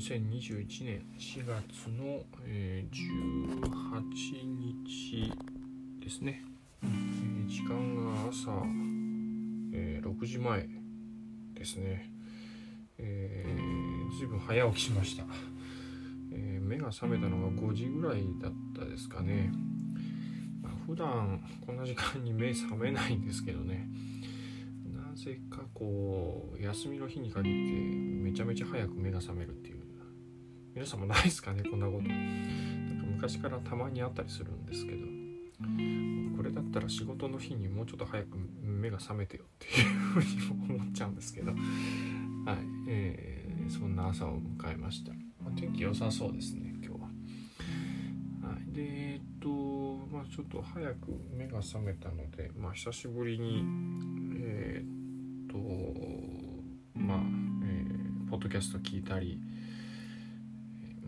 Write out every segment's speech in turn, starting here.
2021年4月の、えー、18日ですね、えー、時間が朝、えー、6時前ですね、えー、ずいぶん早起きしました、え、目が覚めたのが5時ぐらいだったですかね、まあ、普段こんな時間に目覚めないんですけどね。なぜかこう休みの日に限ってめちゃめちゃ早く目が覚めるっていう。皆さんもないですかねこんなこと。なんか昔からたまにあったりするんですけど。これだったら仕事の日にもうちょっと早く目が覚めてよっていうふうに思っちゃうんですけど。はい、えー、そんな朝を迎えました、まあ、天気良さそうですね今日は。はいでえっとまあちょっと早く目が覚めたのでまあ久しぶりにえー、っとまあ、えー、ポッドキャスト聞いたり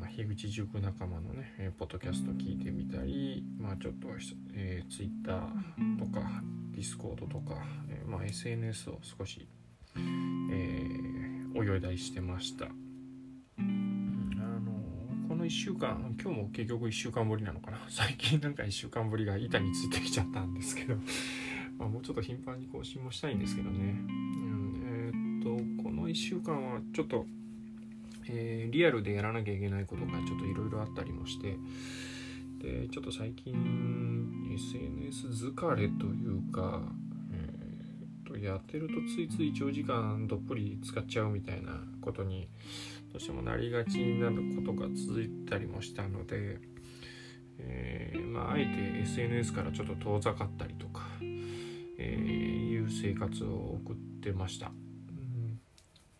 まあ樋口塾仲間のね、えー、ポッドキャスト聞いてみたり、まあちょっと、えー、Twitter とか Discord とか、えー、まあ SNS を少し、えー、泳いだりしてました。あのこの1週間、今日も結局1週間ぶりなのかな。最近なんか1週間ぶりが板についてきちゃったんですけど、ま、もうちょっと頻繁に更新もしたいんですけどね。うん、えー、っと、この1週間はちょっとえー、リアルでやらなきゃいけないことがちょっといろいろあったりもしてでちょっと最近 SNS 疲れというか、えー、とやってるとついつい長時間どっぷり使っちゃうみたいなことにどうしてもなりがちになることが続いたりもしたので、えー、まあ、あえて SNS からちょっと遠ざかったりとか、えー、いう生活を送ってました。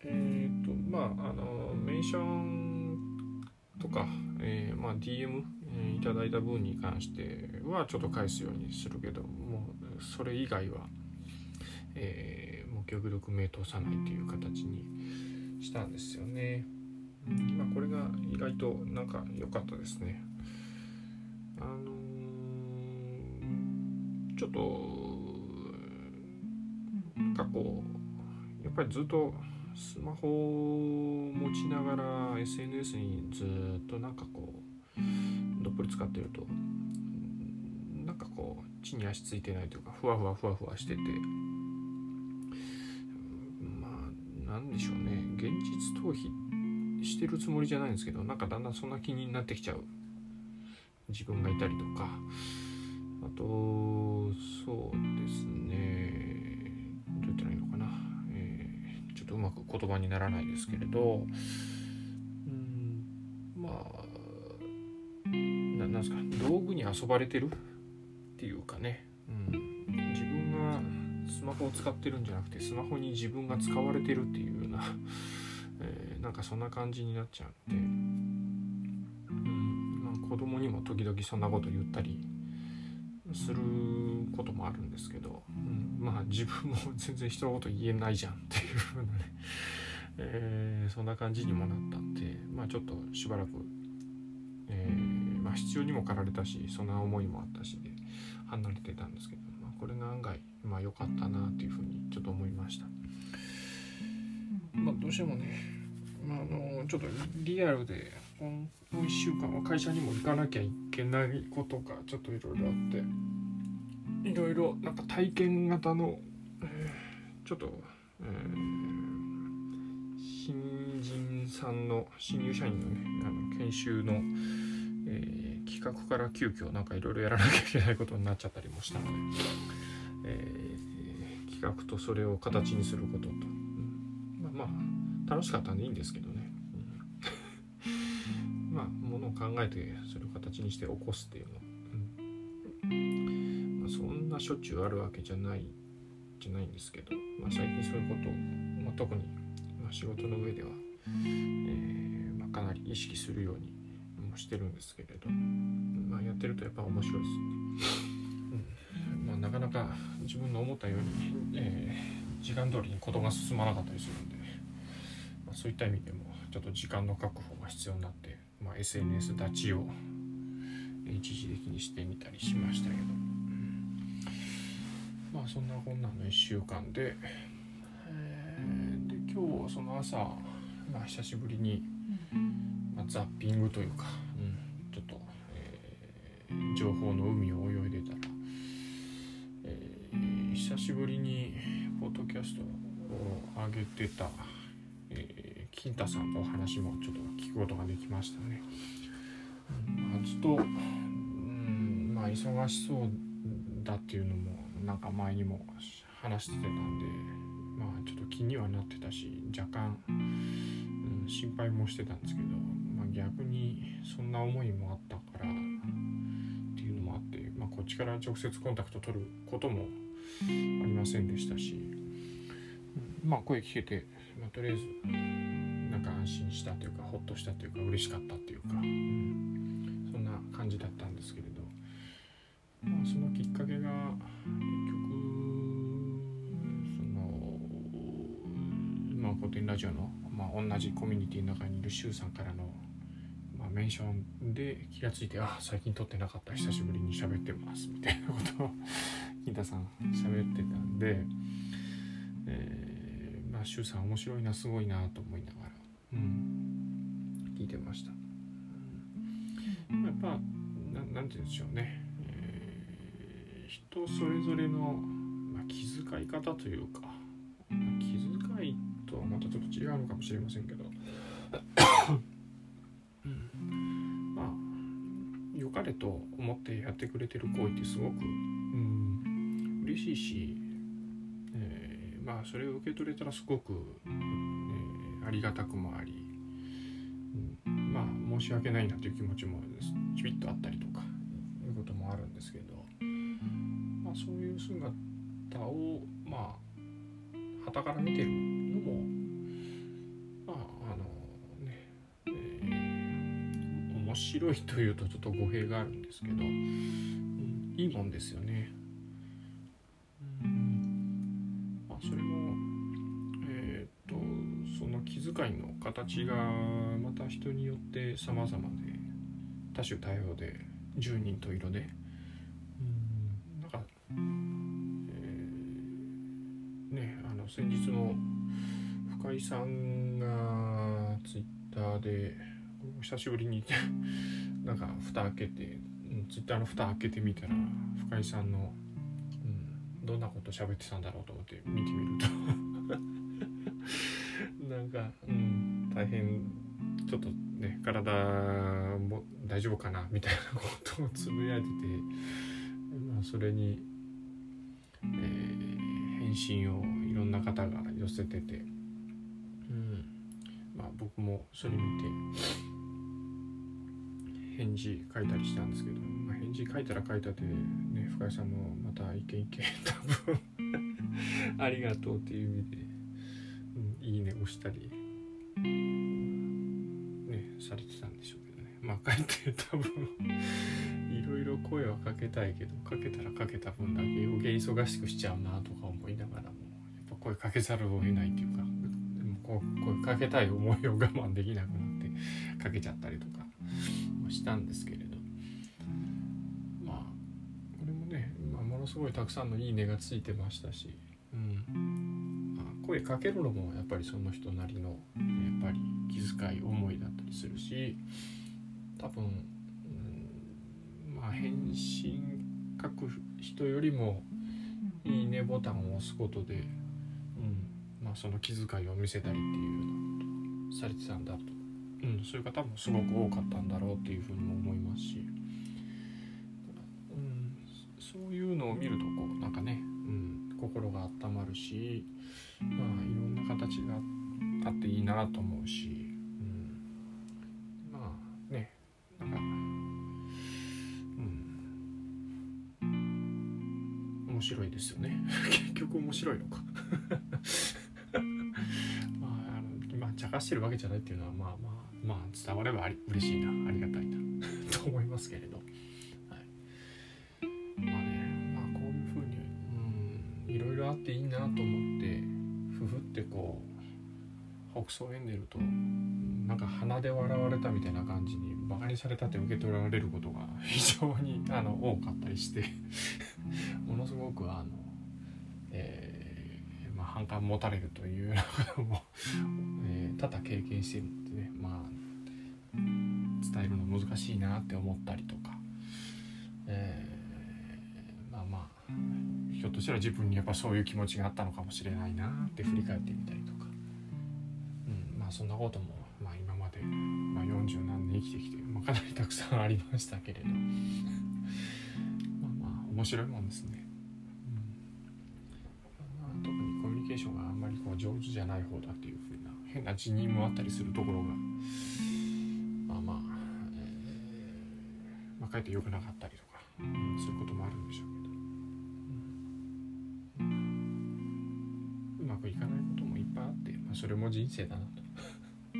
えっ、ー、とまああのメンションとか、えー、まあ、DM、えー、いただいた分に関してはちょっと返すようにするけどもうそれ以外は、えー、もう極力目通さないという形にしたんですよね。まあ、これが意外となんか良かったですね。あのー、ちょっとなんかこうやっぱりずっとスマホを持ちながら SNS にずっとなんかこうどっぷり使ってるとなんかこう地に足ついてないというかふわふわふわふわしててまあなんでしょうね。現実逃避してるつもりじゃないんですけどなんかだんだんそんな気になってきちゃう。自分がいたりとか。あとそうですね。どうやってないのかな。とうまく言葉にならないですけれどうんまあなんですか道具に遊ばれてるっていうかね、うん、自分がスマホを使ってるんじゃなくてスマホに自分が使われてるっていうような、えー、なんかそんな感じになっちゃうんで、うんまあ、子供にも時々そんなこと言ったりすることもあるんですけど、うん、まあ自分も全然人のこと言えないじゃんっていう風なね、えー、そんな感じにもなったんでまあちょっとしばらく、えー、まあ、必要にも駆られたしそんな思いもあったしで離れてたんですけど、まあ、これが案外まあ良かったなっていうふうにちょっと思いました。まあ、どうしてもね、まあ、あのちょっとリアルでこの1週間は会社にも行かなきゃいけないことがちょっといろいろあって。いろいろなんか体験型の、えー、ちょっと、えー、新人さんの新入社員のねあの研修の、えー、企画から急遽なんかいろいろやらなきゃいけないことになっちゃったりもしたので、えー、企画とそれを形にすることと、うん、まあまあ楽しかったんでいいんですけど考えてそれを形にして起こすっていうの、うん。まあ、そんなしょっちゅうあるわけじゃないじゃないんですけど、まあ、最近そういうことを、まあ、特に、ま、仕事の上では、えーまあ、かなり意識するようにもしてるんですけれど、まあ、やってるとやっぱ面白いですね。まあ、なかなか自分の思ったように、えー、時間通りに事が進まなかったりするんで、まあ、そういった意味でもちょっと時間の確保が必要になってまあ、SNS 立ちを一時的にしてみたりしましたけど、うん、まあそんなこんなの1週間で、えー、で今日その朝、まあ、久しぶりに、まあ、ザッピングというか、うん、ちょっと、えー、情報の海を泳いでたら、えー、久しぶりにポッドキャストを上げてた、金太さんのお話もちょっと聞くことができましたね。まあ、ずっと、うんまあ、忙しそうだっていうのもなんか前にも話してたんでまあちょっと気にはなってたし若干、うん、心配もしてたんですけど、まあ、逆にそんな思いもあったからっていうのもあって、まあ、こっちから直接コンタクト取ることもありませんでしたし、まあ声聞けて、まあ、とりあえずしたというかほっとしたというか嬉しかったというか、うん、そんな感じだったんですけれど、まあ、そのきっかけが結局まあ、古典ラジオの、まあ、同じコミュニティの中にいる周さんからの、まあ、メンションで気が付いて「あ最近撮ってなかった久しぶりに喋ってます」みたいなことを金太さん喋ってたんで、えー、まあ周さん面白いなすごいなと思いながら、うん、聞いてました。うん、やっぱななんて言うんでしょうね、えー、人それぞれの、まあ、気遣い方というか、まあ、気遣いとはまたちょっと違うのかもしれませんけど、うん、まあ良かれと思ってやってくれてる行為ってすごく、うん、嬉しいし、えー、まあそれを受け取れたらすごく、えー、ありがたくもあり、うん、まあ申し訳ないなという気持ちもちびっとあったりとかいうこともあるんですけど、まあ、そういう姿をまあ傍から見てるのもまああのね、えー、面白いというとちょっと語弊があるんですけど、うん、いいもんですよね。遣いの形がまた人によって様々で多種多様で十人十色で。うんなんかえー、ねあの先日の深井さんがツイッターで久しぶりに なんか蓋開けて、うん、ツイッターの蓋開けてみたら深井さんの、うん、どんなこと喋ってたんだろうと思って見てみると なんか、うん、大変ちょっとね体も大丈夫かなみたいなことをつぶやいてて、まあ、それに、えー、返信をいろんな方が寄せてて、うん。まあ、僕もそれ見て返事書いたりしたんですけど、まあ、返事書いたら書いたで、ね、深井さんもまた意見意見多分 ありがとうっていう意味で、うん、いいね押したり、ね、されてたんでしょうけどね。まあ書いて多分 いろいろ声はかけたいけどかけたらかけた分だけ余計忙しくしちゃうなとか思いながらもやっぱ声かけざるを得ないっていうかでもこう声かけたい思いを我慢できなくなってかけちゃったりとかしたんですけれど。まあこれもね、まあ、ものすごいたくさんの「いいね」がついてましたし、うん、声かけるのもやっぱりその人なりのやっぱり気遣い思いだったりするし多分、うん、まあ返信書く人よりも「いいね」ボタンを押すことでうんまあ、その気遣いを見せたりっていうのをされてたんだと、うん、そういう方もすごく多かったんだろうっていうふうにも思いますし、うん、そういうのを見るとこうなんかね、心が温まるし、まあ、いろんな形があっていいなと思うし、うん、まあねなんか。うん。面白いですよね。結局面白いのか。まああの、まあ茶化してるわけじゃないっていうのはまあまあまあ伝わればあり嬉しいな。ありがたいな。と思いますけれど、あっていいなと思ってふふってこう北総エンデルとなんか鼻で笑われたみたいな感じにバカにされたって受け取られることが非常にあの多かったりして ものすごくあの、えー反感持たれるというようなことも、えー、多々経験してるんでねまあ伝えるの難しいなって思ったりとか、えー、まあまあひょっとしたら自分にやっぱそういう気持ちがあったのかもしれないなって振り返ってみたりとか、うん、まあそんなことも、まあ、今まで、まあ、40何年生きてきて、まあ、かなりたくさんありましたけれどまあまあ面白いもんですね。うん、特にコミュニケーションがあんまりこう上手じゃない方だっていうふうな変な辞任もあったりするところがまあまあ、えー、まあ、かえって良くなかったりとか、うん、そういうこともあるんでしょうけど。くいかないこともいっぱいあって、まあ、それも人生だなと。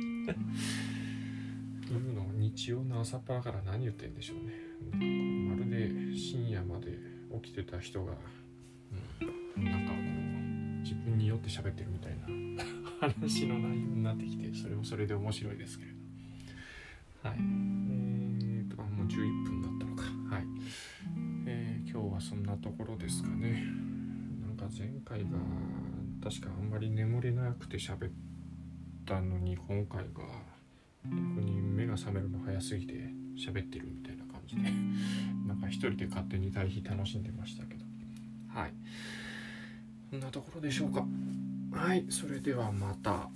いうの日曜の朝っぱらから何言ってんでしょうね。まるで深夜まで起きてた人が、うん、なんかこう自分に酔って喋ってるみたいな。話の内容になってきてそれもそれで面白いですけれど。はい。えーともう11分だったのか。はい。えー、今日はそんなところですかね。なんか前回が確かあんまり眠れなくて喋ったのに今回が逆に目が覚めるの早すぎて喋ってるみたいな感じで なんか一人で勝手に対比楽しんでましたけど。はい。こんなところでしょうか。はい。それではまた。